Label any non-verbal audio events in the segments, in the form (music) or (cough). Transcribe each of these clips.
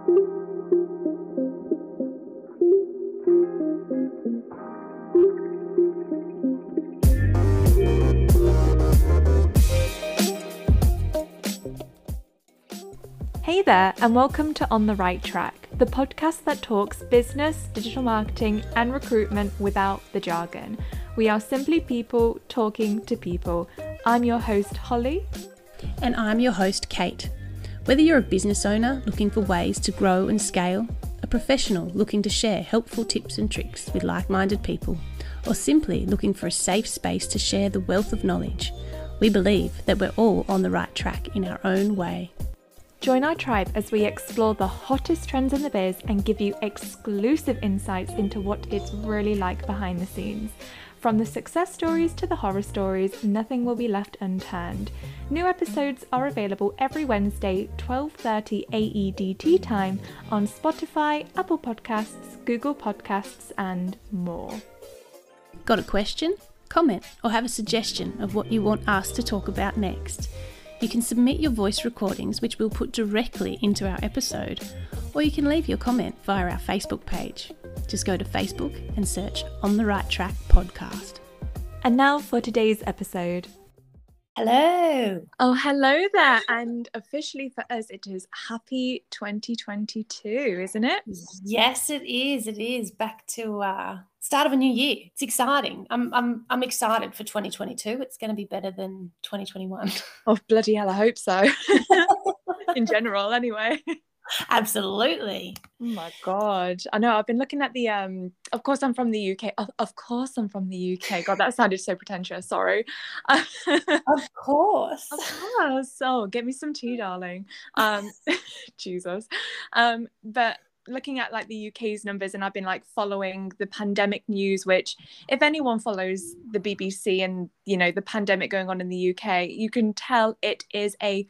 Hey there, and welcome to On the Right Track, the podcast that talks business, digital marketing, and recruitment without the jargon. We are simply people talking to people. I'm your host, Holly. And I'm your host, Kate. Whether you're a business owner looking for ways to grow and scale, a professional looking to share helpful tips and tricks with like minded people, or simply looking for a safe space to share the wealth of knowledge, we believe that we're all on the right track in our own way. Join our tribe as we explore the hottest trends in the biz and give you exclusive insights into what it's really like behind the scenes. From the success stories to the horror stories, nothing will be left unturned. New episodes are available every Wednesday, 12:30 AEDT time on Spotify, Apple Podcasts, Google Podcasts, and more. Got a question, comment, or have a suggestion of what you want us to talk about next? You can submit your voice recordings, which we'll put directly into our episode, or you can leave your comment via our Facebook page. Just go to Facebook and search On the Right Track Podcast. And now for today's episode. Hello. Oh, hello there. And officially for us, it is happy 2022, isn't it? Yes, it is. It is back to uh, start of a new year. It's exciting. I'm I'm I'm excited for 2022. It's going to be better than 2021. (laughs) Oh, bloody hell, I hope so. (laughs) In general, anyway. Absolutely. Oh my god. I know I've been looking at the um of course I'm from the UK. Of, of course I'm from the UK. God, that sounded so pretentious. Sorry. (laughs) of course. Of course. Oh, get me some tea, darling. Um Jesus. Um but looking at like the UK's numbers and I've been like following the pandemic news which if anyone follows the BBC and you know the pandemic going on in the UK you can tell it is a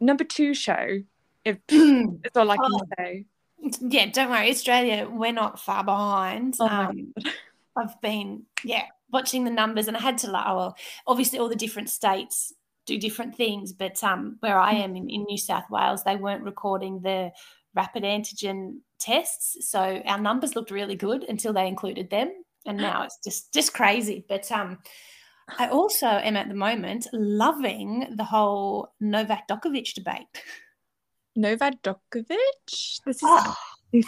number 2 show if (clears throat) that's all I can oh, say. Yeah, don't worry, Australia, we're not far behind. Oh um, (laughs) I've been, yeah, watching the numbers, and I had to like, oh, well, obviously all the different states do different things, but um, where I am in, in New South Wales, they weren't recording the rapid antigen tests, so our numbers looked really good until they included them, and now it's just just crazy. But um, I also am at the moment loving the whole Novak Djokovic debate. Novak Djokovic. This is oh,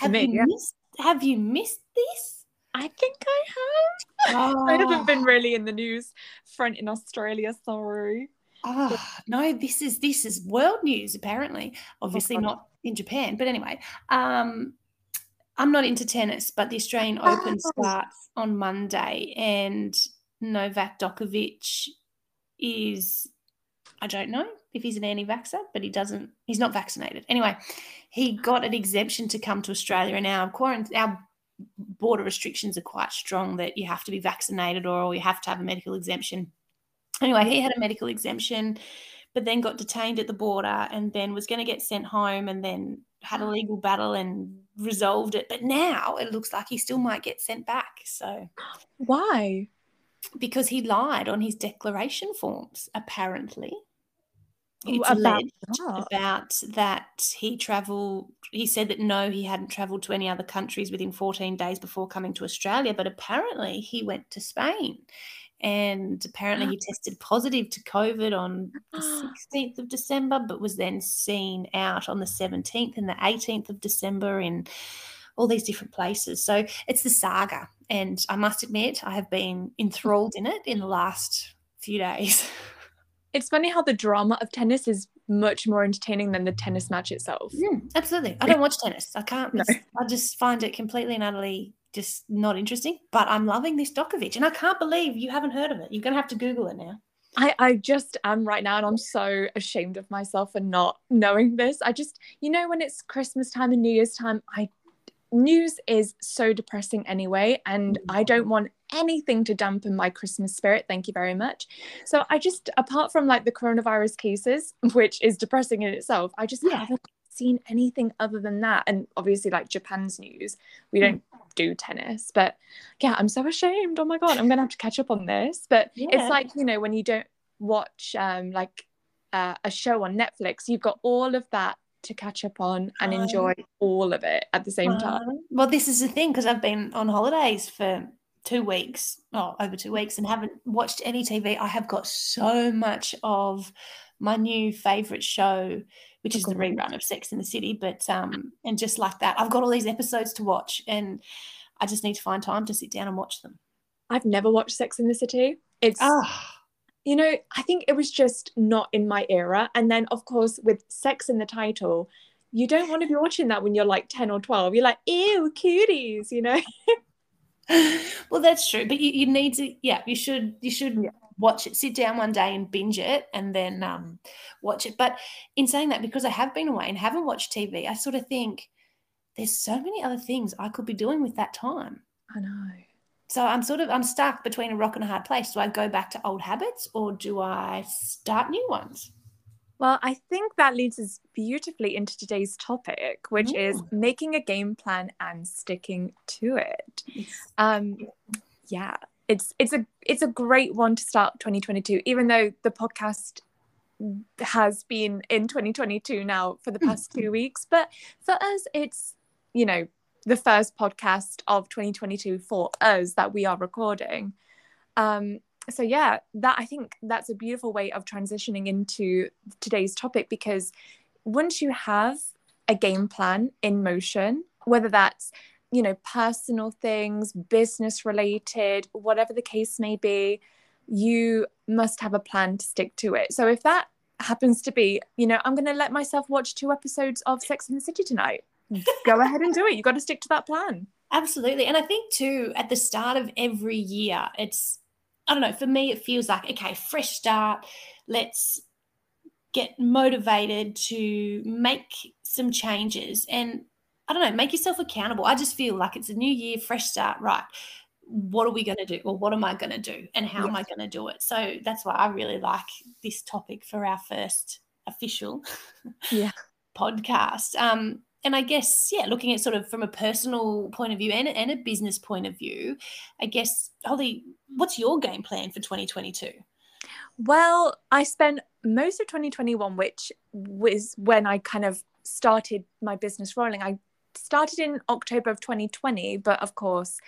have, me, you yeah. missed, have you missed this? I think I have. Oh. (laughs) I haven't been ah. really in the news front in Australia. Sorry. Oh no, this is this is world news apparently. Oh, Obviously oh, not in Japan, but anyway. Um, I'm not into tennis, but the Australian Open oh. starts on Monday, and Novak Djokovic is I don't know if he's an anti-vaxxer, but he doesn't. He's not vaccinated. Anyway, he got an exemption to come to Australia, and our quarantine, our border restrictions are quite strong that you have to be vaccinated or you have to have a medical exemption. Anyway, he had a medical exemption, but then got detained at the border, and then was going to get sent home, and then had a ah. legal battle and resolved it. But now it looks like he still might get sent back. So, why? Because he lied on his declaration forms, apparently it's about that. about that he traveled he said that no he hadn't traveled to any other countries within 14 days before coming to australia but apparently he went to spain and apparently he tested positive to covid on the (gasps) 16th of december but was then seen out on the 17th and the 18th of december in all these different places so it's the saga and i must admit i have been enthralled in it in the last few days (laughs) it's funny how the drama of tennis is much more entertaining than the tennis match itself. Mm, absolutely. I don't watch tennis. I can't. No. I just find it completely and utterly just not interesting. But I'm loving this Djokovic, and I can't believe you haven't heard of it. You're going to have to Google it now. I, I just am right now, and I'm so ashamed of myself for not knowing this. I just, you know, when it's Christmas time and New Year's time, I news is so depressing anyway, and I don't want anything to dampen my Christmas spirit. Thank you very much. So I just, apart from like the coronavirus cases, (laughs) which is depressing in itself, I just yeah. haven't seen anything other than that. And obviously, like Japan's news, we don't mm. do tennis. But yeah, I'm so ashamed. Oh my God, I'm going to have to catch up on this. But yeah. it's like, you know, when you don't watch um, like uh, a show on Netflix, you've got all of that to catch up on and enjoy all of it at the same time. Well, this is the thing because I've been on holidays for two weeks, oh, over two weeks, and haven't watched any TV. I have got so much of my new favorite show, which is the rerun of Sex in the City. But um, and just like that, I've got all these episodes to watch, and I just need to find time to sit down and watch them. I've never watched Sex in the City. It's Oh, you know, I think it was just not in my era. And then, of course, with sex in the title, you don't want to be watching that when you're like 10 or 12. You're like, ew, cuties, you know? (laughs) well, that's true. But you, you need to, yeah, you should, you should Yeah. Watch it. Sit down one day and binge it, and then um, watch it. But in saying that, because I have been away and haven't watched TV, I sort of think there's so many other things I could be doing with that time. I know. So I'm sort of I'm stuck between a rock and a hard place. Do I go back to old habits or do I start new ones? Well, I think that leads us beautifully into today's topic, which is making a game plan and sticking to it. Um, yeah, it's it's a it's a great one to start 2022, even though the podcast has been in 2022 now for the past two (laughs) weeks. But for us, it's you know the first podcast of 2022 for us that we are recording. Um, so yeah, that I think that's a beautiful way of transitioning into today's topic because once you have a game plan in motion, whether that's you know personal things, business related, whatever the case may be, you must have a plan to stick to it. So if that happens to be, you know, I'm going to let myself watch two episodes of Sex in the City tonight. Go (laughs) ahead and do it. You've got to stick to that plan. Absolutely. And I think too, at the start of every year, it's, I don't know, for me, it feels like, okay, fresh start. Let's get motivated to make some changes and I don't know, make yourself accountable. I just feel like it's a new year, fresh start, right? What are we going to do? Or what am I going to do? And how am I going to do it? So that's why I really like this topic for our first official Yeah. (laughs) podcast. Um, and I guess, yeah, looking at sort of from a personal point of view and, and a business point of view, I guess, Holly, what's your game plan for 2022? Well, I spent most of 2021, which was when I kind of started my business rolling. I started in October of 2020, but of course,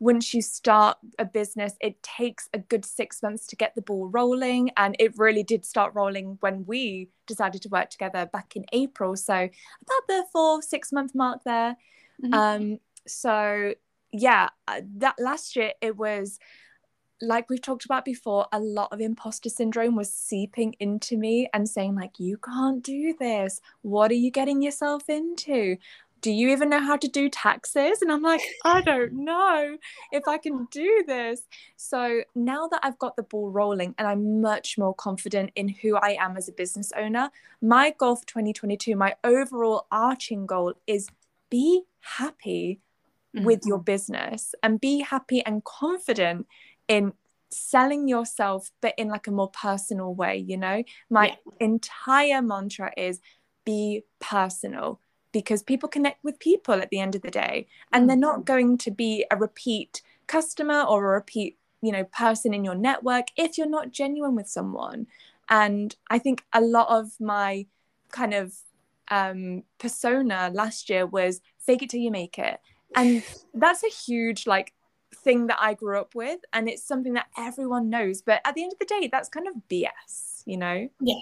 once you start a business, it takes a good six months to get the ball rolling. And it really did start rolling when we decided to work together back in April. So, about the four, six month mark there. Mhm. Um, so, yeah, uh, that last year it was like we've talked about before, a lot of imposter syndrome was seeping into me and saying, like, you can't do this. What are you getting yourself into? Do you even know how to do taxes? And I'm like, I don't know if I can (laughs) do this. So now that I've got the ball rolling and I'm much more confident in who I am as a business owner, my goal for 2022, my overall arching goal is be happy with your mm-hmm. business and be happy and confident in selling yourself but in like a more personal way you know my Yeah. entire mantra is be personal because people connect with people at the end of the day and they're not going to be a repeat customer or a repeat you know person in your network if you're not genuine with someone. And i think a lot of my kind of um persona last year was fake it till you make it. And (laughs) that's a huge like thing that I grew up with and it's something that everyone knows. But at the end of the day that's kind of BS you know? Yeah.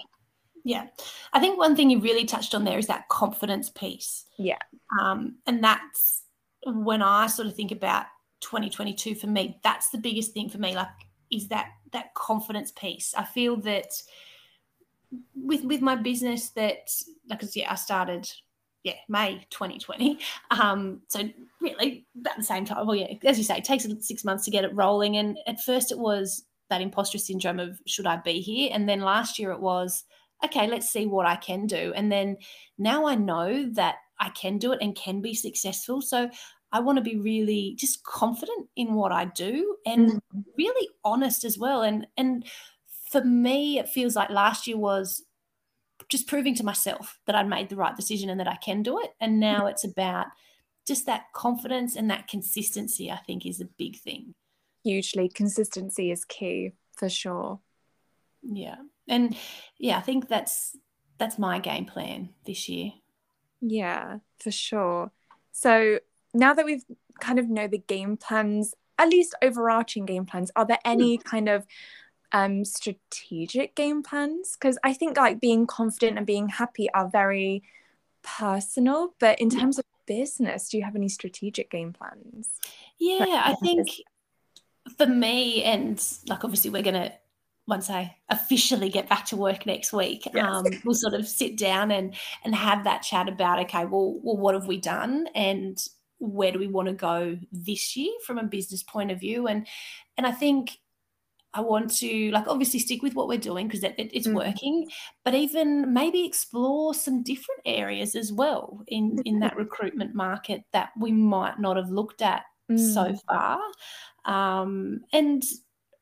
I think one thing you really touched on there is that confidence piece. Yeah. Um, and that's when I sort of think about 2022 for me, that's the biggest thing for me, like is that that confidence piece. I feel that with with my business that like 'cause, yeah, I started yeah, May 2020. Um, so really about the same time. Well, yeah, as you say, it takes six months to get it rolling. And at first it was that imposter syndrome of should I be here? And then last year it was, okay, let's see what I can do. And then now I know that I can do it and can be successful. So I want to be really just confident in what I do and mm-hmm. really honest as well. And and for me, it feels like last year was just proving to myself that I'd made the right decision and that I can do it. And mm-hmm. now it's about just that confidence and that consistency, I think, is a big thing. hugely consistency is key for sure Yeah. And yeah, I think that's that's my game plan this year. Yeah, for sure. So now that we've kind of know the game plans, at least overarching game plans, are there any kind of um strategic game plans? Because I think like being confident and being happy are very personal, but in terms of business, do you have any strategic game plans? Yeah, I think for me, and like obviously we're gonna once I officially get back to work next week, yes. um, we'll sort of sit down and and have that chat about okay, well, well, what have we done and where do we want to go this year from a business point of view, and and I think I want to like obviously stick with what we're doing because it, it, it's mm. working, but even maybe explore some different areas as well in in that (laughs) recruitment market that we might not have looked at mm. so far, um, and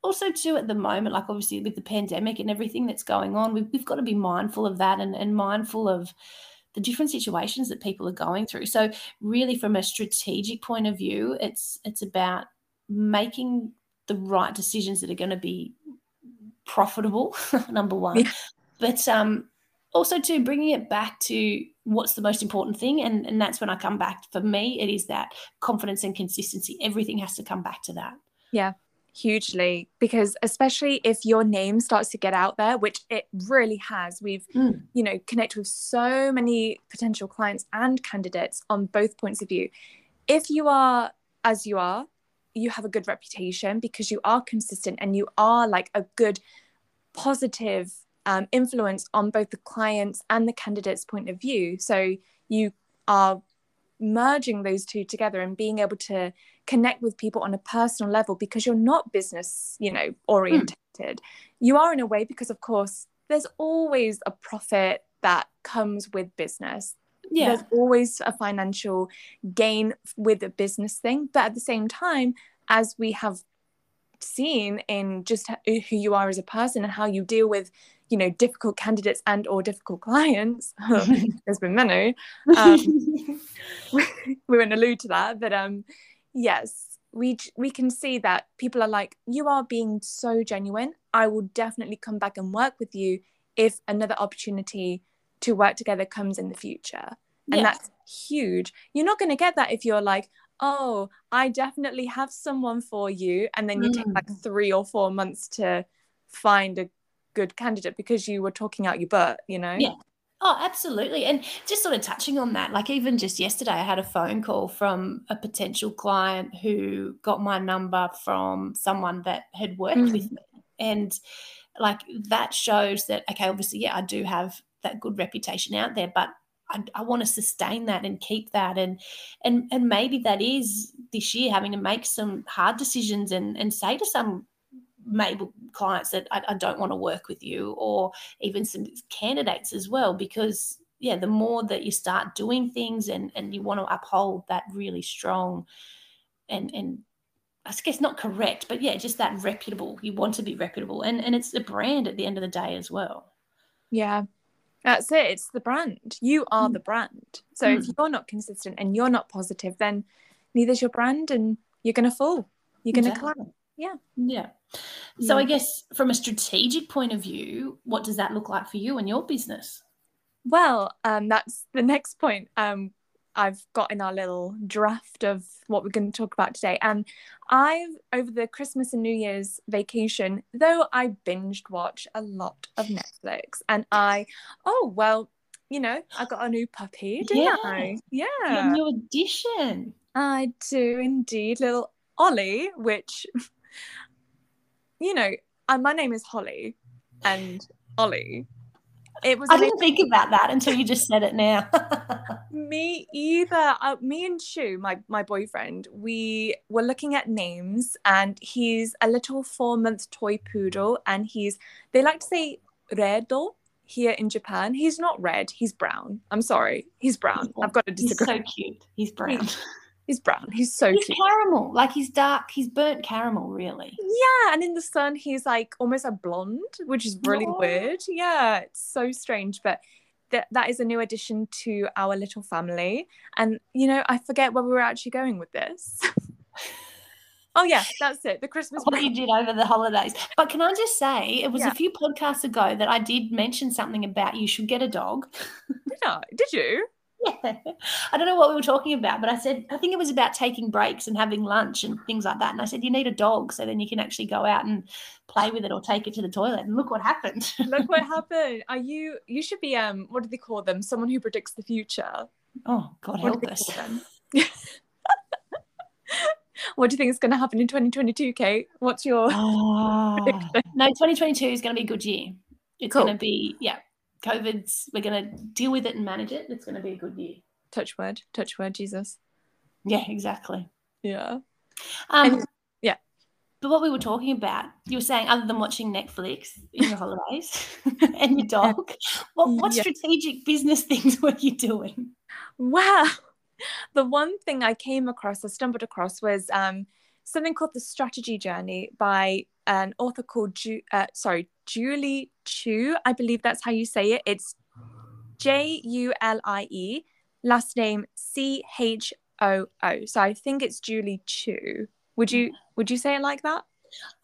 also too at the moment like obviously with the pandemic and everything that's going on we've, we've got to be mindful of that and, and mindful of the different situations that people are going through. So really from a strategic point of view it's it's about making the right decisions that are going to be profitable (laughs) number one. Yeah. but um also to bringing it back to what's the most important thing and and that's when i come back. For me it is that confidence and consistency. Everything has to come back to that. Yeah hugely because especially if your name starts to get out there which it really has we've mm. you know connected with so many potential clients and candidates on both points of view if you are as you are you have a good reputation because you are consistent and you are like a good positive um, influence on both the clients and the candidates point of view so you are merging those two together and being able to connect with people on a personal level because you're not business you know oriented mm. you are in a way because of course there's always a profit that comes with business yeah. there's always a financial gain with a business thing but at the same time as we have seen in just who you are as a person and how you deal with you know difficult candidates and or difficult clients (laughs) (laughs) there's been many um, (laughs) we, won't allude to that but um yes we we can see that people are like you are being so genuine i will definitely come back and work with you if another opportunity to work together comes in the future and yeah. that's huge you're not going to get that if you're like oh i definitely have someone for you and then you mm. take like three or four months to find a good candidate because you were talking out your butt you know yeah Oh, absolutely. And just sort of touching on that, like even just yesterday, I had a phone call from a potential client who got my number from someone that had worked mm. with me. And like that shows that, okay, obviously, yeah, I do have that good reputation out there, but I, I want to sustain that and keep that. And and and maybe that is this year having to make some hard decisions and and say to some maybe clients that I, I don't want to work with you or even some candidates as well because yeah the more that you start doing things and and you want to uphold that really strong and and I guess not correct, but yeah, just that reputable. You want to be reputable, and and it's a brand at the end of the day as well. Yeah, that's it. It's the brand. You are mm. the brand. So mm. if you're not consistent and you're not positive, then neither's your brand, and you're gonna fall. You're gonna exactly. collapse. Yeah. Yeah. So yeah. I guess from a strategic point of view, what does that look like for you and your business? Well, um, that's the next point. Um, I've got in our little draft of what we're going to talk about today. And I've, over the Christmas and New Year's vacation, though I binged watch a lot of Netflix, and (laughs) I, oh, well, you know, I got a new puppy, didn't yeah. I? Yeah. Your new addition. I do indeed. Little Ollie, which (laughs) you know, uh, my name is Holly and Ollie. It was. I didn't think about that until you just said it now. (laughs) me either. Uh, me and Shu, my my boyfriend, we were looking at names, and he's a little four month toy poodle, and he's they like to say redo here in Japan. He's not red. He's brown. I'm sorry. He's brown. I've got to disagree. He's so cute. He's brown. (laughs) He's brown. He's so he's cute. caramel. Like he's dark. He's burnt caramel, really. Yeah, and in the sun, he's like almost a blonde, which is really oh. weird. Yeah, it's so strange, but that that is a new addition to our little family. And you know, I forget where we were actually going with this. (laughs) oh yeah, that's it. The Christmas. (laughs) What you did over the holidays. But can I just say, it was yeah. a few podcasts ago that I did mention something about you should get a dog. did I? Did you? Yeah. (laughs) I don't know what we were talking about, but I said, I think it was about taking breaks and having lunch and things like that. And I said, you need a dog so then you can actually go out and play with it or take it to the toilet. And look what happened. (laughs) Look what happened. Are you, you should be, um, what do they call them? Someone who predicts the future. Oh, God What do help us. (laughs) what do you think is going to happen in 2022, Kate? What's your, Oh, no, 2022 is going to be a good year. It's Cool. going to be, yeah, COVID's, we're going to deal with it and manage it. It's going to be a good year. touch word, touch word, Jesus. Yeah, exactly. Yeah. Um, And- yeah. But what we were talking about, you were saying, other than watching Netflix in your holidays (laughs) and your dog, what, what Yeah. strategic business (laughs) things were you doing? Wow. (laughs) The one thing I came across, I stumbled across, was um, something called The Strategy Journey by an author called, Ju- uh, sorry, Julie Choo. I believe that's how you say it. It's J U L I E, last name C H O O. So I think it's Julie Choo. Would you would you say it like that?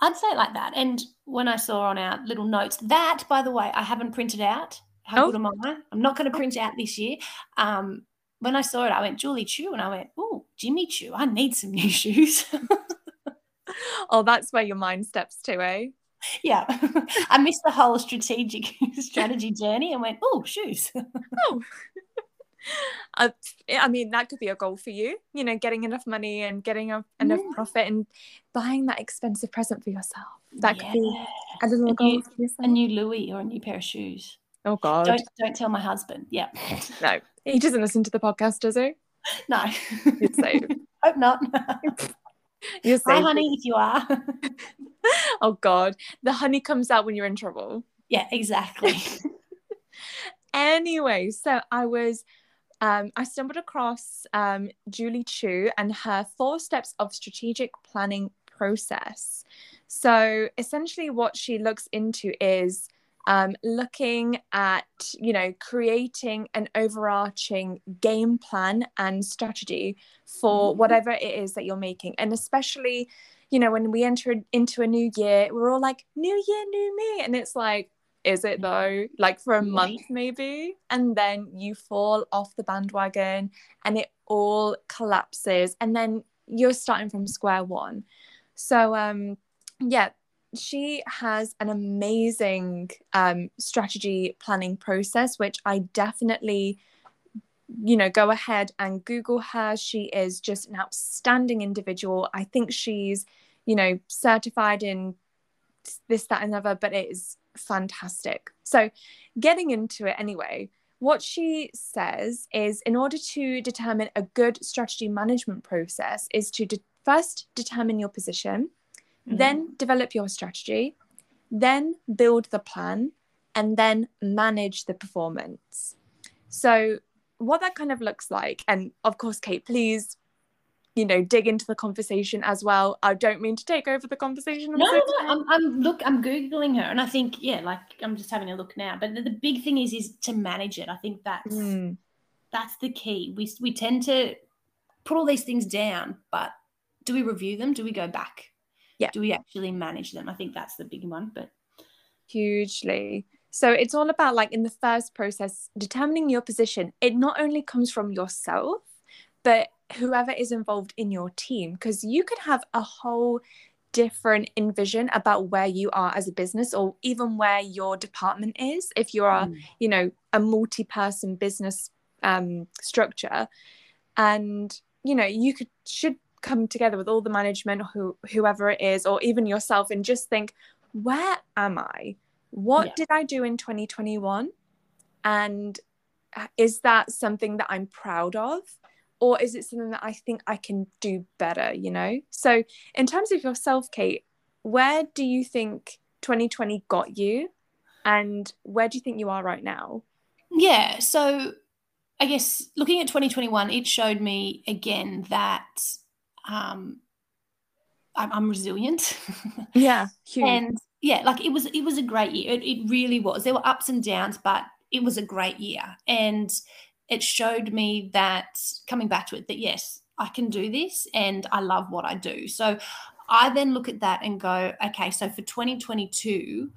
I'd say it like that. And when I saw on our little notes, that, by the way, I haven't printed out. How Oh. good am I? I'm not going to print out this year. Um, when I saw it, I went, Julie Choo, and I went, oh, Jimmy Choo, I need some new (laughs) shoes. (laughs) Oh, that's where your mind steps to, eh? Yeah. (laughs) I missed the whole strategic (laughs) strategy journey and went, (laughs) oh, shoes. Oh. I, I mean, that could be a goal for you, you know, getting enough money and getting a, enough Yeah. profit and buying that expensive present for yourself. That could be a little A goal new- for yourself. a new Louis or a new pair of shoes. oh, God. Don't don't tell my husband. Yeah. No, he doesn't listen to the podcast, does he? No. You're safe. Hope not. You're Hi, safe. honey, if you are. (laughs) Oh, God. The honey comes out when you're in trouble. yeah, exactly. (laughs) anyway, so I was, um, I stumbled across um, Julie Choo and her four steps of strategic planning process. So essentially, what she looks into is um, looking at, you know, creating an overarching game plan and strategy for Mhm. whatever it is that you're making. And especially, you know, when we enter into a new year, we're all like, new year, new me. And it's like, is it though? Like for a month, maybe. And then you fall off the bandwagon and it all collapses. And then you're starting from square one. So, um, yeah, she has an amazing um, strategy planning process, which I definitely, you know, go ahead and Google her. She is just an outstanding individual. I think she's, you know, certified in this, that, and other, but it is fantastic. So, getting into it anyway, what she says is in order to determine a good strategy management process is to de- first determine your position mm-hmm. then develop your strategy, then build the plan, and then manage the performance. So, what that kind of looks like, and of course, Kate, please, you know, dig into the conversation as well. I don't mean to take over the conversation. I'm No, so no, no. I'm, I'm look. I'm googling her, and I think yeah, like I'm just having a look now. But the, the big thing is is to manage it. I think that's Mm, that's the key. We we tend to put all these things down, but do we review them? Do we go back? Yeah. Do we actually manage them? I think that's the big one. But hugely. So it's all about like in the first process, determining your position. It not only comes from yourself, but whoever is involved in your team, because you could have a whole different envision about where you are as a business or even where your department is if you're Mm. you know a multi-person business um, structure and you know you could should come together with all the management who whoever it is or even yourself and just think where am i what Yeah. did i do in 2021 and uh, is that something that i'm proud of? Or is it something that i think i can do better you know? So in terms of yourself kate where do you think 2020 got you? And where do you think you are right now? Yeah, so I guess looking at 2021, it showed me again that um, I'm, I'm resilient. (laughs) yeah huge. And yeah like it was it was a great year. It, it really was. There were ups and downs but it was a great year. And it showed me that coming back to it that yes i can do this and i love what i do. So i then look at that and go okay so for 2022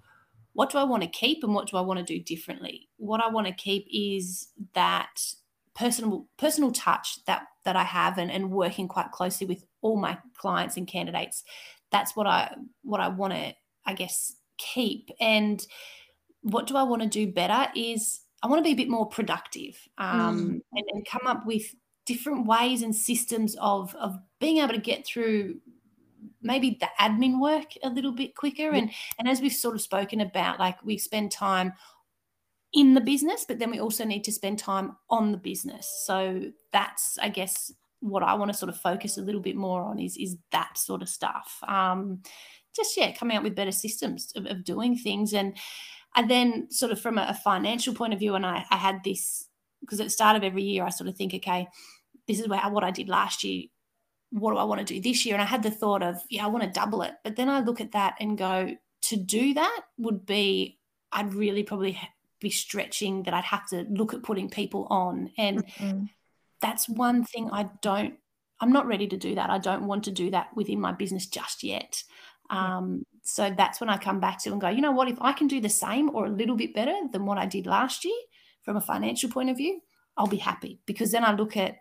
what do i want to keep and what do i want to do differently? What i want to keep is that personal personal touch that that I have and, and working quite closely with all my clients and candidates. That's what I what I want to, I guess, keep. And what do I want to do better is I want to be a bit more productive um, mm. and, and come up with different ways and systems of of being able to get through maybe the admin work a little bit quicker and and as we've sort of spoken about like we spend time in the business but then we also need to spend time on the business so that's i guess what i want to sort of focus a little bit more on is is that sort of stuff um just yeah coming up with better systems of, of doing things and and then sort of from a, a financial point of view and i, I had this because at the start of every year i sort of think okay this is where, what i did last year what do I want to do this year? And I had the thought of, yeah, I want to double it. But then I look at that and go, to do that would be, I'd really probably be stretching that I'd have to look at putting people on. And mm-hmm. that's one thing I don't, I'm not ready to do that. I don't want to do that within my business just yet. Um, so that's when I come back to and go, you know what, if I can do the same or a little bit better than what I did last year from a financial point of view, I'll be happy because then I look at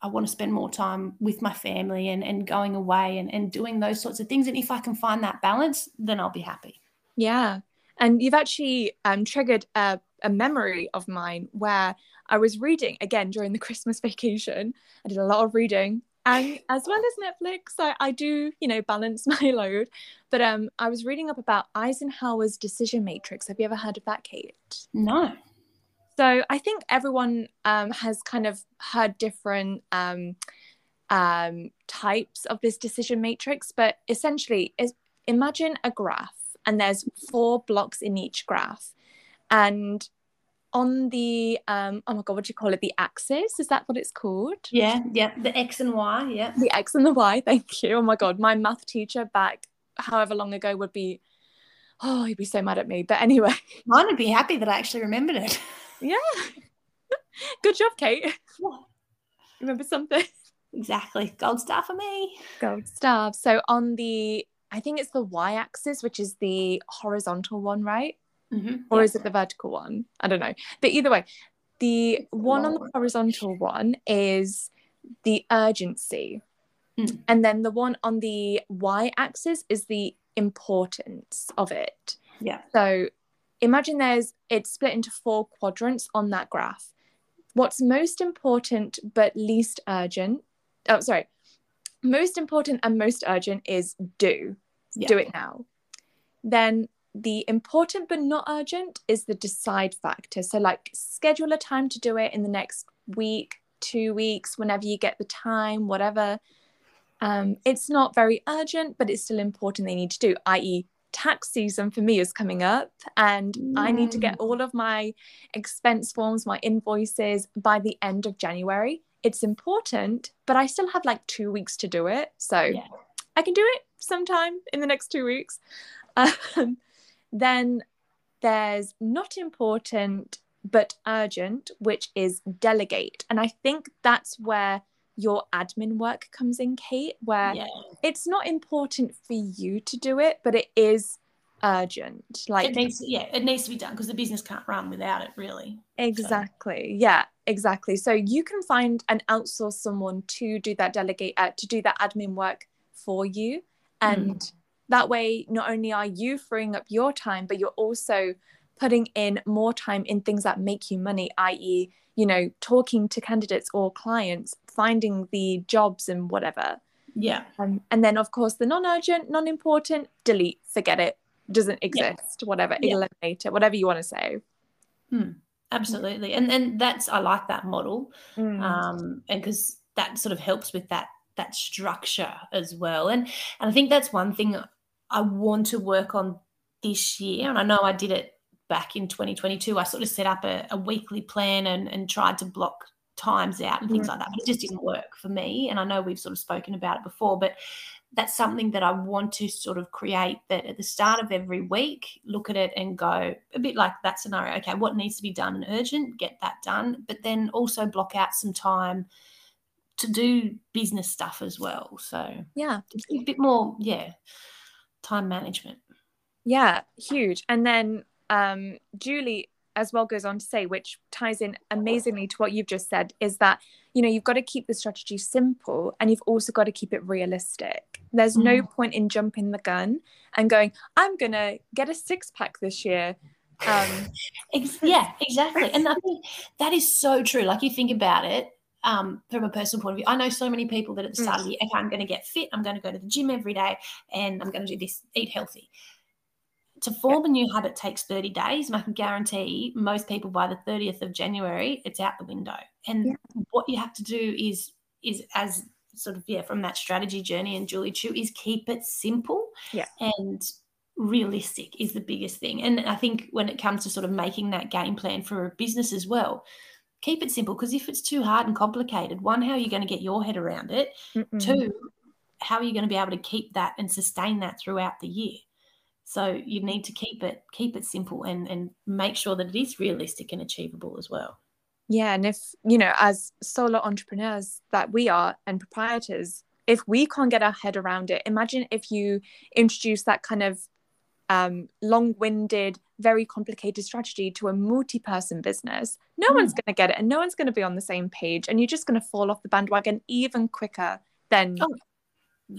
I want to spend more time with my family and, and going away and, and doing those sorts of things. And if I can find that balance, then I'll be happy. Yeah. And you've actually um, triggered a, a memory of mine where I was reading again during the (laughs) Christmas vacation. I did a lot of reading and as well as Netflix, I, I do, you know, balance (laughs) my load. But um, I was reading up about Eisenhower's decision matrix. Have you ever heard of that, Kate? No. So I think everyone um, has kind of heard different um, um, types of this decision matrix, but essentially, is imagine a graph, and there's four blocks in each graph, and on the um, oh my god, what do you call it? The axis is that what it's called? Yeah, yeah, the x and y, yeah, the x and the y. (laughs) Thank you. Oh my god, my math teacher back however long ago would be oh, he'd be so mad at me. But anyway, (laughs) mine would be happy that I actually remembered it. (laughs) Yeah. Good job, Kate. Yeah. Remember something? Exactly. Gold star for me. Gold star. So on the, I think it's the y axis, which is the horizontal one, right? Mm-hmm. Or yeah. is it the vertical one? I don't know. But either way, the one on the horizontal one is the urgency. Mm. And then the one on the y axis is the importance of it. Yeah. So imagine there's it's split into four quadrants on that graph. What's most important but least urgent? Oh, sorry. Most important and most urgent is do. Yeah. Do it now. Then the important but not urgent is the decide factor. So, like, schedule a time to do it in the next week, two weeks, whenever you get the time, whatever. Um, it's not very urgent, but it's still important they need to do, i.e., tax season for me is coming up and mm. I need to get all of my expense forms, my invoices by the end of January. It's important, but I still have like two weeks to do it. So yeah. I can do it sometime in the next two weeks. (laughs) Um, then there's not important but urgent, which is delegate. And I think that's where your admin work comes in, Kate, where yeah. it's not important for you to do it, but it is urgent. Like it needs, yeah, it needs to be done because the business can't run without it, really. Exactly. So. Yeah, exactly. So you can find and outsource someone to do that delegate uh, to do that admin work for you, and mm. That way, not only are you freeing up your time, but you're also putting in more time in things that make you money, i.e., you know, talking to candidates or clients, finding the jobs and whatever. Yeah. Um, and then, of course, the non urgent, non important, delete, forget it, doesn't exist, yeah. whatever, yeah. eliminate it, whatever you want to say. Hmm. Absolutely. And and that's, I like that model. Mm. Um, and because that sort of helps with that that structure as well. And and I think that's one thing I want to work on this year. And I know I did it back in 2022, I sort of set up a, a weekly plan and, and tried to block times out and things mm-hmm. like that. But it just didn't work for me. And I know we've sort of spoken about it before, but that's something that I want to sort of create that at the start of every week, look at it and go a bit like that scenario. Okay, what needs to be done and urgent, get that done, but then also block out some time to do business stuff as well. So, yeah, a bit more, yeah, time management. Yeah, huge. And then um, Julie as well goes on to say, which ties in amazingly to what you've just said, is that you know you've got to keep the strategy simple and you've also got to keep it realistic. There's mm. no point in jumping the gun and going, I'm gonna get a six pack this year. Um, (laughs) yeah, exactly. And I think that is so true. Like you think about it, um, from a personal point of view. I know so many people that at the start of the year, okay, I'm going to get fit, I'm going to go to the gym every day, and I'm going to do this, eat healthy to form a new habit takes 30 days and i can guarantee most people by the 30th of january it's out the window and yeah. what you have to do is is as sort of yeah from that strategy journey and julie choo is keep it simple yeah and realistic is the biggest thing and i think when it comes to sort of making that game plan for a business as well keep it simple because if it's too hard and complicated one how are you going to get your head around it Mm-mm. two how are you going to be able to keep that and sustain that throughout the year so you need to keep it keep it simple and and make sure that it is realistic and achievable as well. Yeah, and if you know, as solo entrepreneurs that we are and proprietors, if we can't get our head around it, imagine if you introduce that kind of um, long-winded, very complicated strategy to a multi-person business. No mm. one's going to get it, and no one's going to be on the same page, and you're just going to fall off the bandwagon even quicker than oh,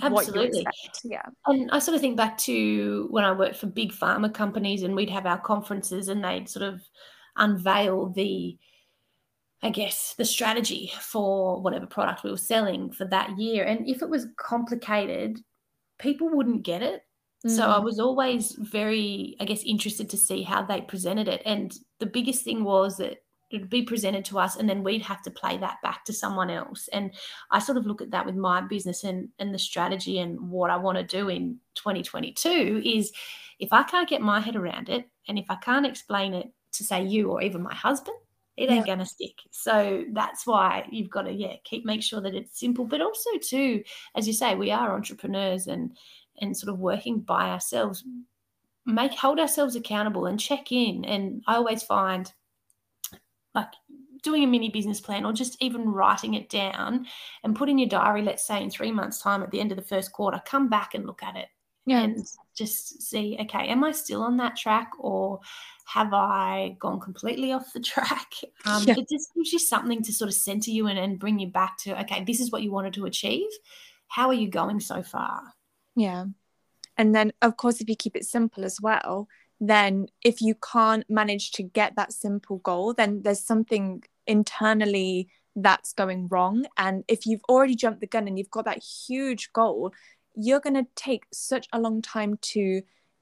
Absolutely. Yeah. And I sort of think back to when I worked for big pharma companies and we'd have our conferences and they'd sort of unveil the, I guess, the strategy for whatever product we were selling for that year. And if it was complicated, people wouldn't get it. So I mm. was always very, I guess, interested to see how they presented it. And the biggest thing was that it'd be presented to us and then we'd have to play that back to someone else and i sort of look at that with my business and and the strategy and what i want to do in 2022 is if i can't get my head around it and if i can't explain it to say you or even my husband it ain't yeah. gonna stick so that's why you've got to yeah keep make sure that it's simple but also too as you say we are entrepreneurs and and sort of working by ourselves make hold ourselves accountable and check in and i always find like doing a mini business plan or just even writing it down and put in your diary, let's say in three months' time at the end of the first quarter, come back and look at it yeah. and just see, okay, am I still on that track or have I gone completely off the (laughs) track? Um, yeah. It just gives you something to sort of center you and bring you back to, okay, this is what you wanted to achieve. How are you going so far? Yeah. And then, of course, if you keep it simple as well, then if you can't manage to get that simple goal, then there's something internally that's going wrong. And if you've already jumped the gun and you've got that huge goal, you're going to take such a long time to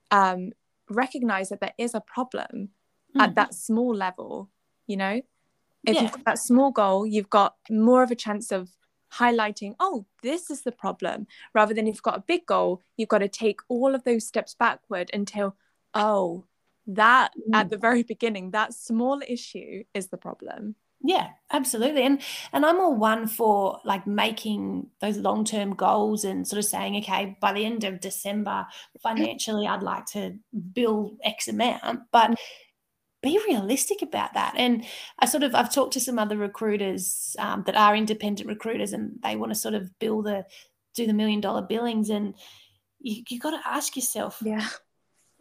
um, recognize that there is a problem mm. at that small level. You know, if yeah. you've got that small goal, you've got more of a chance of highlighting, oh, this is the problem, rather than if you've got a big goal, you've got to take all of those steps backward until, oh, that mm. at the very beginning, that small issue is the problem. Yeah, absolutely. And and I'm all one for like making those long-term goals and sort of saying, okay, by the end of December, financially, I'd like to build X amount, but mm. Be realistic about that. And I sort of I've talked to some other recruiters um, that are independent recruiters, and they want to sort of build the do the million dollar billings, and you you got to ask yourself, yeah,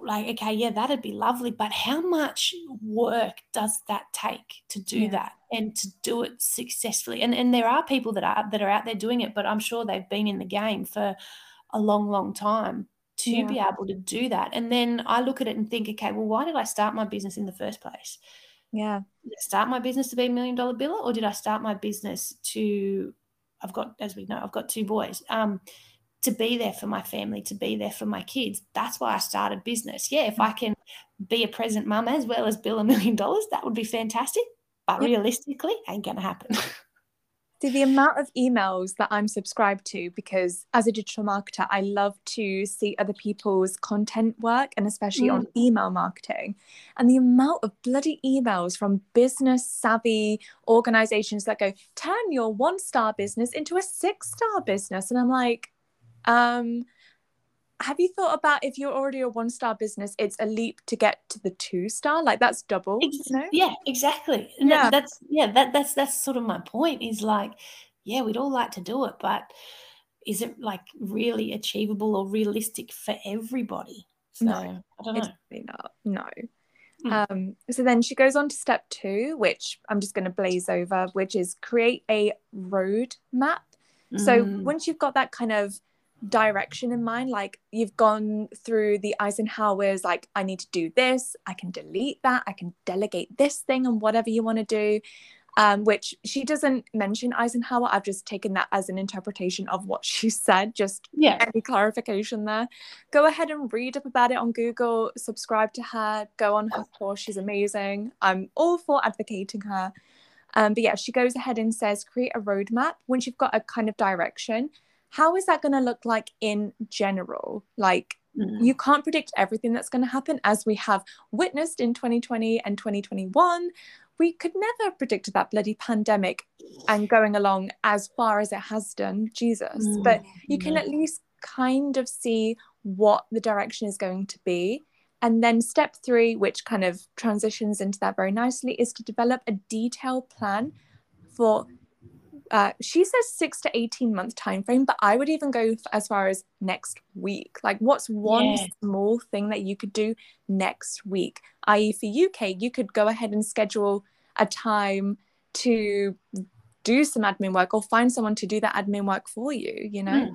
like okay yeah that'd be lovely but how much work does that take to do yeah. that and to do it successfully and and there are people that are that are out there doing it but i'm sure they've been in the game for a long long time to yeah. be able to do that and then i look at it and think okay well why did i start my business in the first place yeah did I start my business to be a million dollar biller or did i start my business to i've got as we know i've got two boys um to be there for my family, to be there for my kids. That's why I started business. Yeah, if I can be a present mum as well as bill a million dollars, that would be fantastic. But yep. realistically, ain't going to happen. (laughs) See, the amount of emails that I'm subscribed to, because as a digital marketer, I love to see other people's content work and especially mm. on email marketing. And the amount of bloody emails from business savvy organizations that go, turn your one star business into a six star business. And I'm like, um, have you thought about if you're already a one star business, it's a leap to get to the two star? Like that's double. Ex- you know? Yeah, exactly. yeah, that's yeah, that that's that's sort of my point. Is like, yeah, we'd all like to do it, but is it like really achievable or realistic for everybody? So no, I don't know. It's not. No. Mm. Um, so then she goes on to step two, which I'm just going to blaze over, which is create a road map. So Mm. once you've got that kind of direction in mind, like you've gone through the Eisenhower's, like, I need to do this, I can delete that, I can delegate this thing and whatever you want to do. Um, which she doesn't mention Eisenhower. I've just taken that as an interpretation of what she said, just yeah, any clarification there. Go ahead and read up about it on Google, subscribe to her, go on her course. She's amazing. I'm all for advocating her. Um, but yeah, she goes ahead and says, create a roadmap. Once you've got a kind of direction, how is that going to look like in general? Like, Mm. you can't predict everything that's going to happen, as we have witnessed in 2020 and 2021. We could never have predicted that bloody pandemic and going along as far as it has done. Jesus. Mm. But you can at least kind of see what the direction is going to be. And then step three, which kind of transitions into that very nicely, is to develop a detailed plan for. Uh, she says six to 18 month time frame, but I would even go as far as next week. Like, what's one Yeah. small thing that you could do next week? I.e., for UK, you could go ahead and schedule a time to do some admin work or find someone to do that admin work for you, you know? Mm.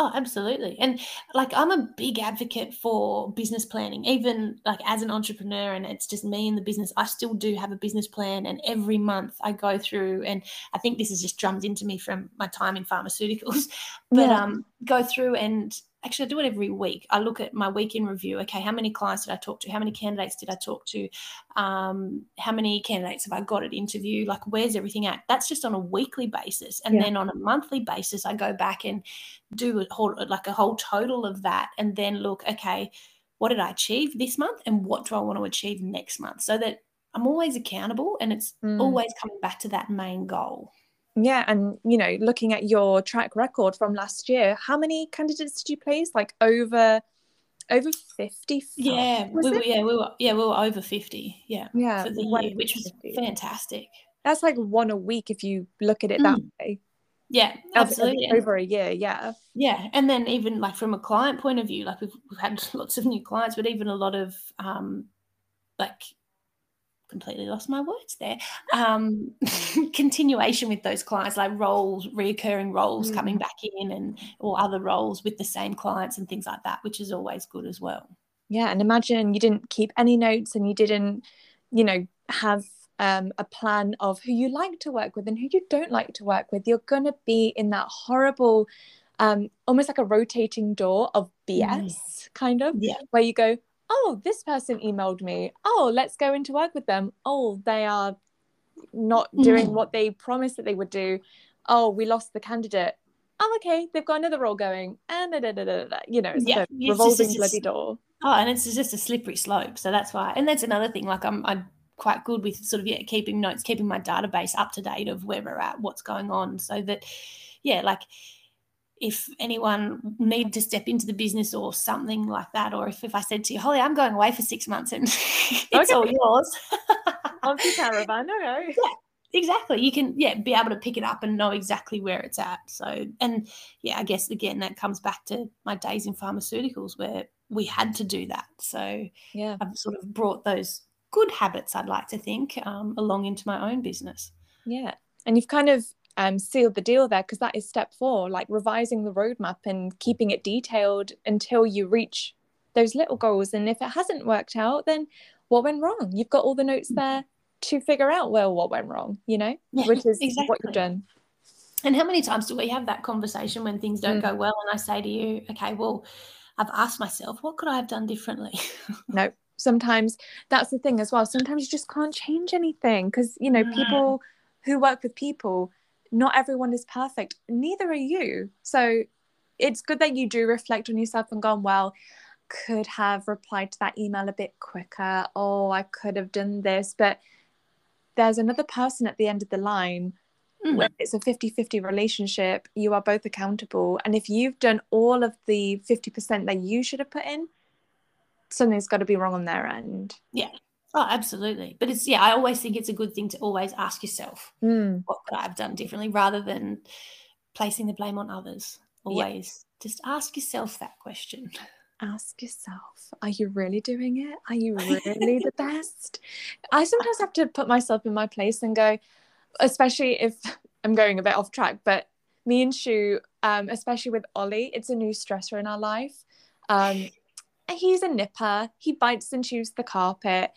Oh, absolutely. And like I'm a big advocate for business planning, even like as an entrepreneur and it's just me in the business, I still do have a business plan and every month I go through and I think this is just drummed into me from my time in pharmaceuticals, (laughs) but Yeah. um go through and actually I do it every week. I look at my week in review. Okay, how many clients did I talk to? How many candidates did I talk to? Um, how many candidates have I got at interview? Like, where's everything at? That's just on a weekly basis, and Yeah. then on a monthly basis, I go back and do a whole like a whole total of that, and then look. Okay, what did I achieve this month, and what do I want to achieve next month? So that I'm always accountable, and it's Mm. always coming back to that main goal. Yeah, and you know, looking at your track record from last year, how many candidates did you place? Like over over 50? Yeah, we were, yeah, we were, yeah, we were over fifty. Yeah, Yeah, for the year, which was 50. fantastic. That's like one a week if you look at it that Mm. way. Yeah, absolutely. And- Over a year, yeah. Yeah, and then even like from a client point of view, like we've, we've had (laughs) lots of new clients, but even a lot of um, like completely lost my words there. Um, (laughs) continuation with those clients, like roles, reoccurring roles coming Mm. back in, and or other roles with the same clients and things like that, which is always good as well. Yeah, and imagine you didn't keep any notes and you didn't, you know, have um, a plan of who you like to work with and who you don't like to work with. You're going to be in that horrible, um, almost like a rotating door of BS, kind of, Yeah, where you go, oh, this person emailed me. Oh, let's go into work with them. Oh, they are not doing Mm. what they promised that they would do. Oh, we lost the candidate. Oh, okay, they've got another role going. And da, da, da, da, da. you know, it's Yeah, a it's just- revolving bloody door. Oh, and it's just a slippery slope. So that's why, and that's another thing. Like I'm, I'm quite good with sort of yeah, keeping notes, keeping my database up to date of where we're at, what's going on, so that yeah, like if anyone needed to step into the business or something like that, or if, if I said to you, Holly, I'm going away for six months and (laughs) it's Okay. all yours. Onto caravan, okay. exactly you can yeah be able to pick it up and know exactly where it's at so and yeah i guess again that comes back to my days in pharmaceuticals where we had to do that so Yeah. i've sort of brought those good habits i'd like to think um, along into my own business Yeah. And you've kind of um, sealed the deal there because that is step four, like revising the roadmap and keeping it detailed until you reach those little goals. And if it hasn't worked out, then what went wrong? You've got all the notes there to figure out, well, what went wrong, you know, Yeah, which is what you've done. and how many times do we have that conversation when things don't Mm. go well and i say to you okay well i've asked myself what could i have done differently (laughs) No, sometimes that's the thing as well. Sometimes you just can't change anything because, you know, Mm. people who work with people, not everyone is perfect. Neither are you. So it's good that you do reflect on yourself and gone, well, could have replied to that email a bit quicker. Oh, I could have done this. But there's another person at the end of the line Mm. when it's a 50-50 relationship you are both accountable and if you've done all of the 50% that you should have put in something's got to be wrong on their end oh absolutely but it's yeah i always think it's a good thing to always ask yourself Mm, what could I have done differently rather than placing the blame on others. Yeah. Always just ask yourself that question. ask yourself, are you really doing it? Are you (laughs) really the best? I sometimes have to put myself in my place and go, especially if (laughs) I'm going a bit off track, but me and Shu, um, especially with Ollie, it's a new stressor in our life. Um, (sighs) he's a nipper. He bites and chews the carpet.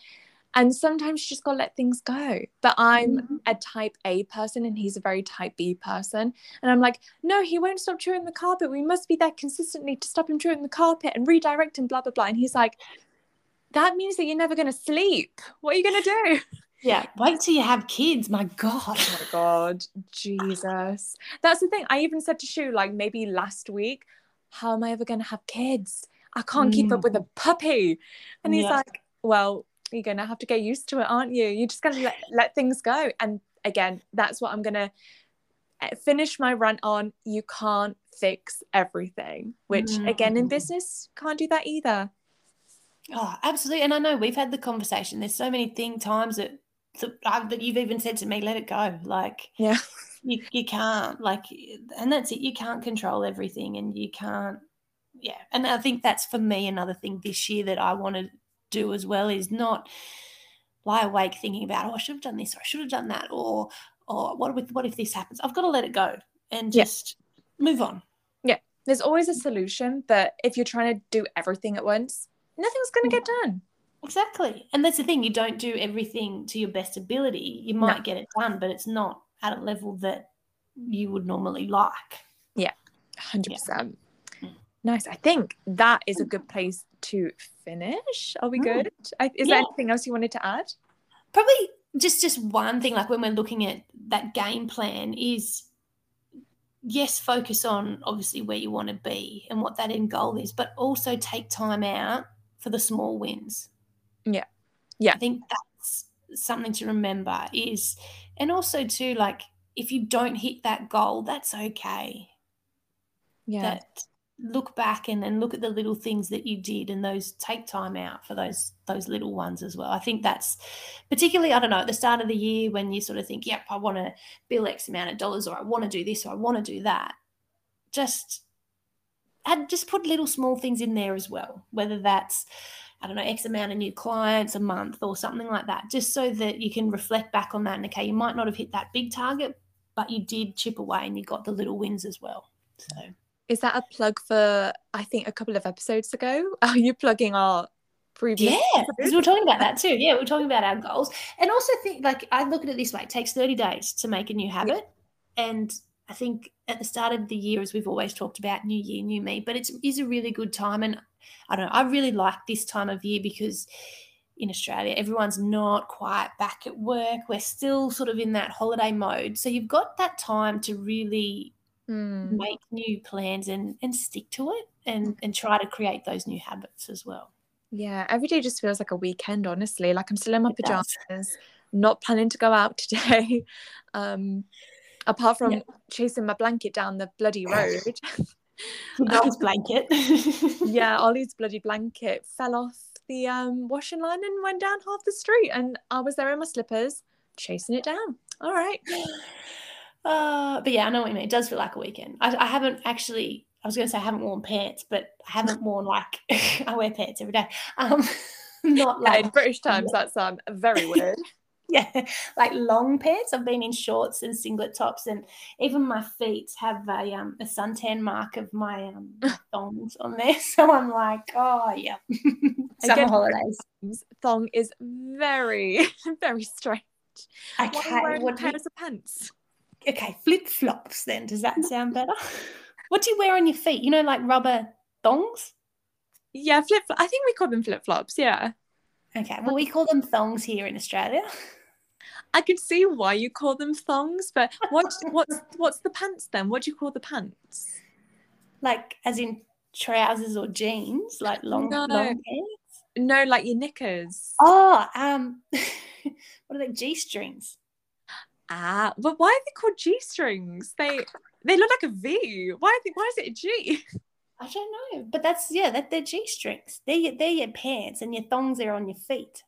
And sometimes you just gotta let things go. But I'm mm-hmm. a type A person and he's a very type B person. And I'm like, no, he won't stop chewing the carpet. We must be there consistently to stop him chewing the carpet and redirect him, blah, blah, blah. And he's like, that means that you're never gonna sleep. What are you gonna do? Yeah, wait till you have kids. My God. Oh my God. Jesus. That's the thing. I even said to Shu, like maybe last week, how am I ever gonna have kids? I can't mm. keep up with a mm. puppy. And he's yeah. like, well, you're going to have to get used to it, aren't you? You're just going to let, let things go. And again, that's what I'm going to eh, finish my rant on. You can't fix everything, which mm. again, in business, can't do that either. Oh, absolutely. And I know we've had the conversation. There's so many thing times that that you've even said to me, let it go. Like, yeah, you, you can't like, and that's it. You can't control everything and you can't, yeah. And I think that's for me another thing this year that I want to do as well is not lie awake thinking about, oh, I should have done this or I should have done that or or what if what if this happens? I've got to let it go and just yeah. move on. Yeah. There's always a solution, but if you're trying to do everything at once, nothing's going to get mm. done. Exactly. And that's the thing, you don't do everything to your best ability. You might no. get it done, but it's not at a level that you would normally like. Yeah. 100%. Yeah. Nice. I think that is a good place to finish. Are we hmm. good? is yeah. there anything else you wanted to add? Probably just just one thing. Like when we're looking at that game plan, is yes, focus on obviously where you want to be and what that end goal is, but also take time out for the small wins. Yeah, yeah. I think that's something to remember. Is and also too like if you don't hit that goal, that's okay. Yeah. That look back and, and look at the little things that you did and those take time out for those those little ones as well. I think that's particularly, I don't know, at the start of the year when you sort of think, yep, I want to bill X amount of dollars or I want to do this or I want to do that. Just add just put little small things in there as well, whether that's I don't know, X amount of new clients a month or something like that, just so that you can reflect back on that. And okay, you might not have hit that big target, but you did chip away and you got the little wins as well. So is that a plug for I think a couple of episodes ago? (laughs) Are you plugging our previous? Yeah, because we're talking about that too. Yeah, we're talking about our goals, and also think like I look at it this way: it takes thirty days to make a new habit, yeah. and I think at the start of the year, as we've always talked about, new year, new me, but it is a really good time, and I don't know, I really like this time of year because in Australia, everyone's not quite back at work. We're still sort of in that holiday mode. So you've got that time to really mm. make new plans and and stick to it and and try to create those new habits as well. Yeah every day just feels like a weekend honestly. Like i'm still in my it pajamas does. not planning to go out (laughs) today. Um apart from yeah. chasing my blanket down the bloody (laughs) road. Ollie's (laughs) blanket. yeah ollie's bloody blanket fell off the um washing line and went down half the street. And i was there in my slippers chasing it down. All right (sighs) uh, but yeah, I know what you mean. It does feel like a weekend. I, I haven't actually. I was going to say I haven't worn pants, but I haven't (laughs) worn like (laughs) I wear pants every day. Um, (laughs) not like yeah, in British times. That's um very weird. yeah, like long pants. I've been in shorts and singlet tops, and even my feet have a um a suntan mark of my um thongs on there. So I'm like, oh yeah, summer Again, holidays. Thong is very very strange. Okay, what pairs of pants? Okay, flip flops then. Does that sound (laughs) better? what do you wear on your feet? You know, like rubber thongs? Yeah, flip. I think we call them flip flops. Yeah. Okay. Well, we call them thongs here in Australia. I could see why you call them thongs, but what (laughs) what's what's the pants then? What do you call the pants? Like as in trousers or jeans, like long no. long pants? No, like your knickers. Oh, um (laughs) what are they? G strings. Ah, but why are they called G strings? They they look like a V. Why they, why is it a G? I don't know, but that's yeah, that they're G strings. They're your, they're your pants, and your thongs are on your feet.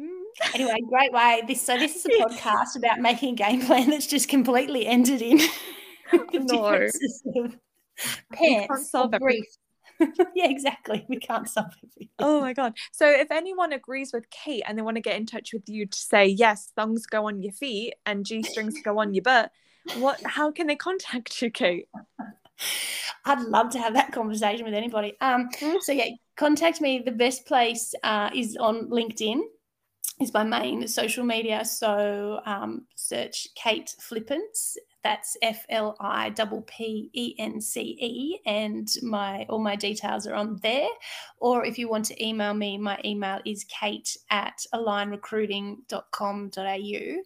Mm. anyway, great way. This so this is a podcast about making a game plan that's just completely ended in (laughs) (laughs) no. pants, or grief. (laughs) yeah, exactly. We can't stop everything. (laughs) Oh my god. So if anyone agrees with Kate and they want to get in touch with you to say yes, thongs go on your feet and G strings go on your butt, what how can they contact you, Kate? (laughs) I'd love to have that conversation with anybody. Um, Mm. so yeah, contact me. The best place uh, is on LinkedIn. Is my main social media. So um, search Kate Flippence. That's F L I P P E N C E, and my all my details are on there. Or if you want to email me, my email is kate at alignrecruiting.com.au.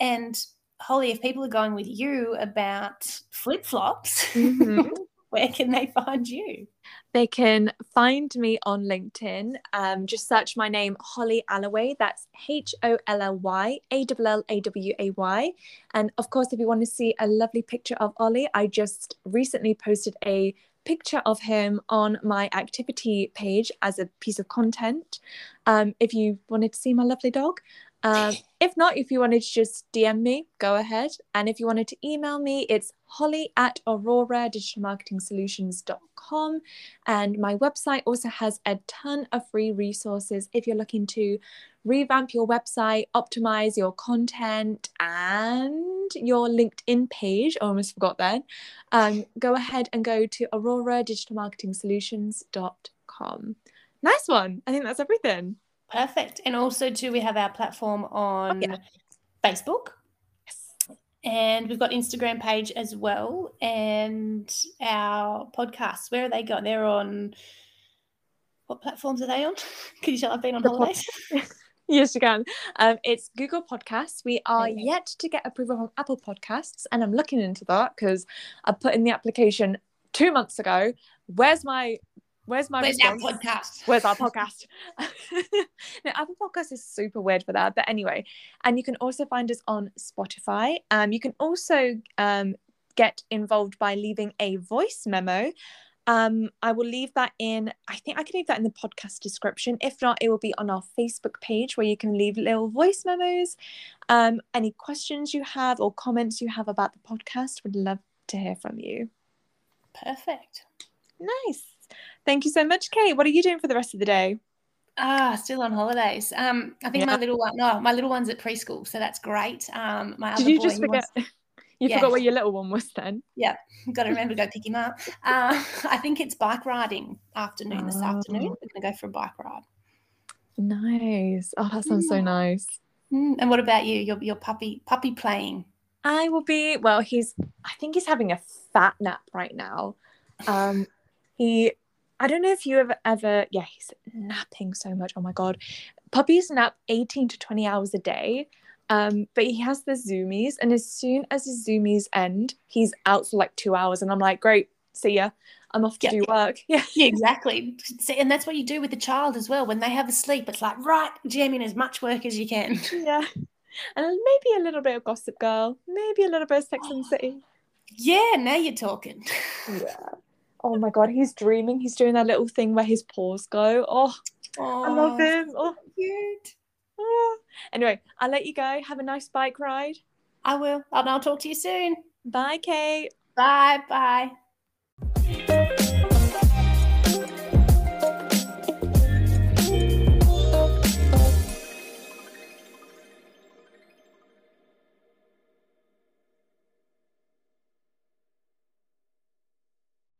And Holly, if people are going with you about flip flops, Mhm. (laughs) where can they find you? They can find me on LinkedIn. Um, just search my name, Holly Alloway. That's H O L L Y A W L A W A Y. And of course, if you want to see a lovely picture of Ollie, I just recently posted a picture of him on my activity page as a piece of content. Um, if you wanted to see my lovely dog. Um, (laughs) if not, if you wanted to just DM me, go ahead. And if you wanted to email me, it's holly at aurora digital marketing solutions.com. And my website also has a ton of free resources if you're looking to revamp your website, optimize your content and your LinkedIn page. I almost forgot that. Um, go ahead and go to aurora digital marketing solutions.com. Nice one. I think that's everything. Perfect. And also, too, we have our platform on yeah. Facebook. Yes. And we've got Instagram page as well, and our podcasts. Where are they going? They're on what platforms are they on? (laughs) Can you tell I've been on The holidays? (laughs) Yes, you can. Um, it's Google Podcasts. We are go. yet to get approval from Apple Podcasts, and I'm looking into that because I put in the application two months ago. Where's my Where's my Where's our podcast? Where's our podcast? (laughs) no, Apple Podcast is super weird for that. But anyway, and you can also find us on Spotify. Um, you can also um, get involved by leaving a voice memo. Um, I will leave that in. I think I can leave that in the podcast description. If not, it will be on our Facebook page where you can leave little voice memos. Um, any questions you have or comments you have about the podcast, would love to hear from you. Perfect. Nice. Thank you so much, Kate. What are you doing for the rest of the day? Ah, still on holidays. Um, I think Yeah. my little one. No, my little one's at preschool, so that's great. Um, my Did other you just forget? wants- (laughs) You Yeah. forgot where your little one was then. Yeah, (laughs) got to remember to go pick him up. Uh, (laughs) I think it's bike riding afternoon this afternoon. Oh. We're going to go for a bike ride. Nice. Oh, that sounds so nice. Mm, and what about you? Your your puppy puppy playing? I will be well, he's I think he's having a fat nap right now. Um he I don't know if you have ever yeah, he's napping so much. Oh my god. Puppies nap 18 to 20 hours a day. Um, but he has the zoomies, and as soon as his zoomies end, he's out for like two hours, and I'm like, great, see ya. I'm off to Yeah. do work. (laughs) Yeah. Yeah, exactly. See, and that's what you do with the child as well. When they have a sleep, it's like right, jam in as much work as you can. (laughs) Yeah. And maybe a little bit of Gossip Girl, maybe a little bit of Sex and City. Yeah, now you're talking. (laughs) Yeah. Oh my god, he's dreaming. He's doing that little thing where his paws go. Oh, Oh, I love him. Oh, Cute. oh. Anyway, I'll let you go. Have a nice bike ride. I will. And I'll talk to you soon. Bye, Kate. Bye. Bye.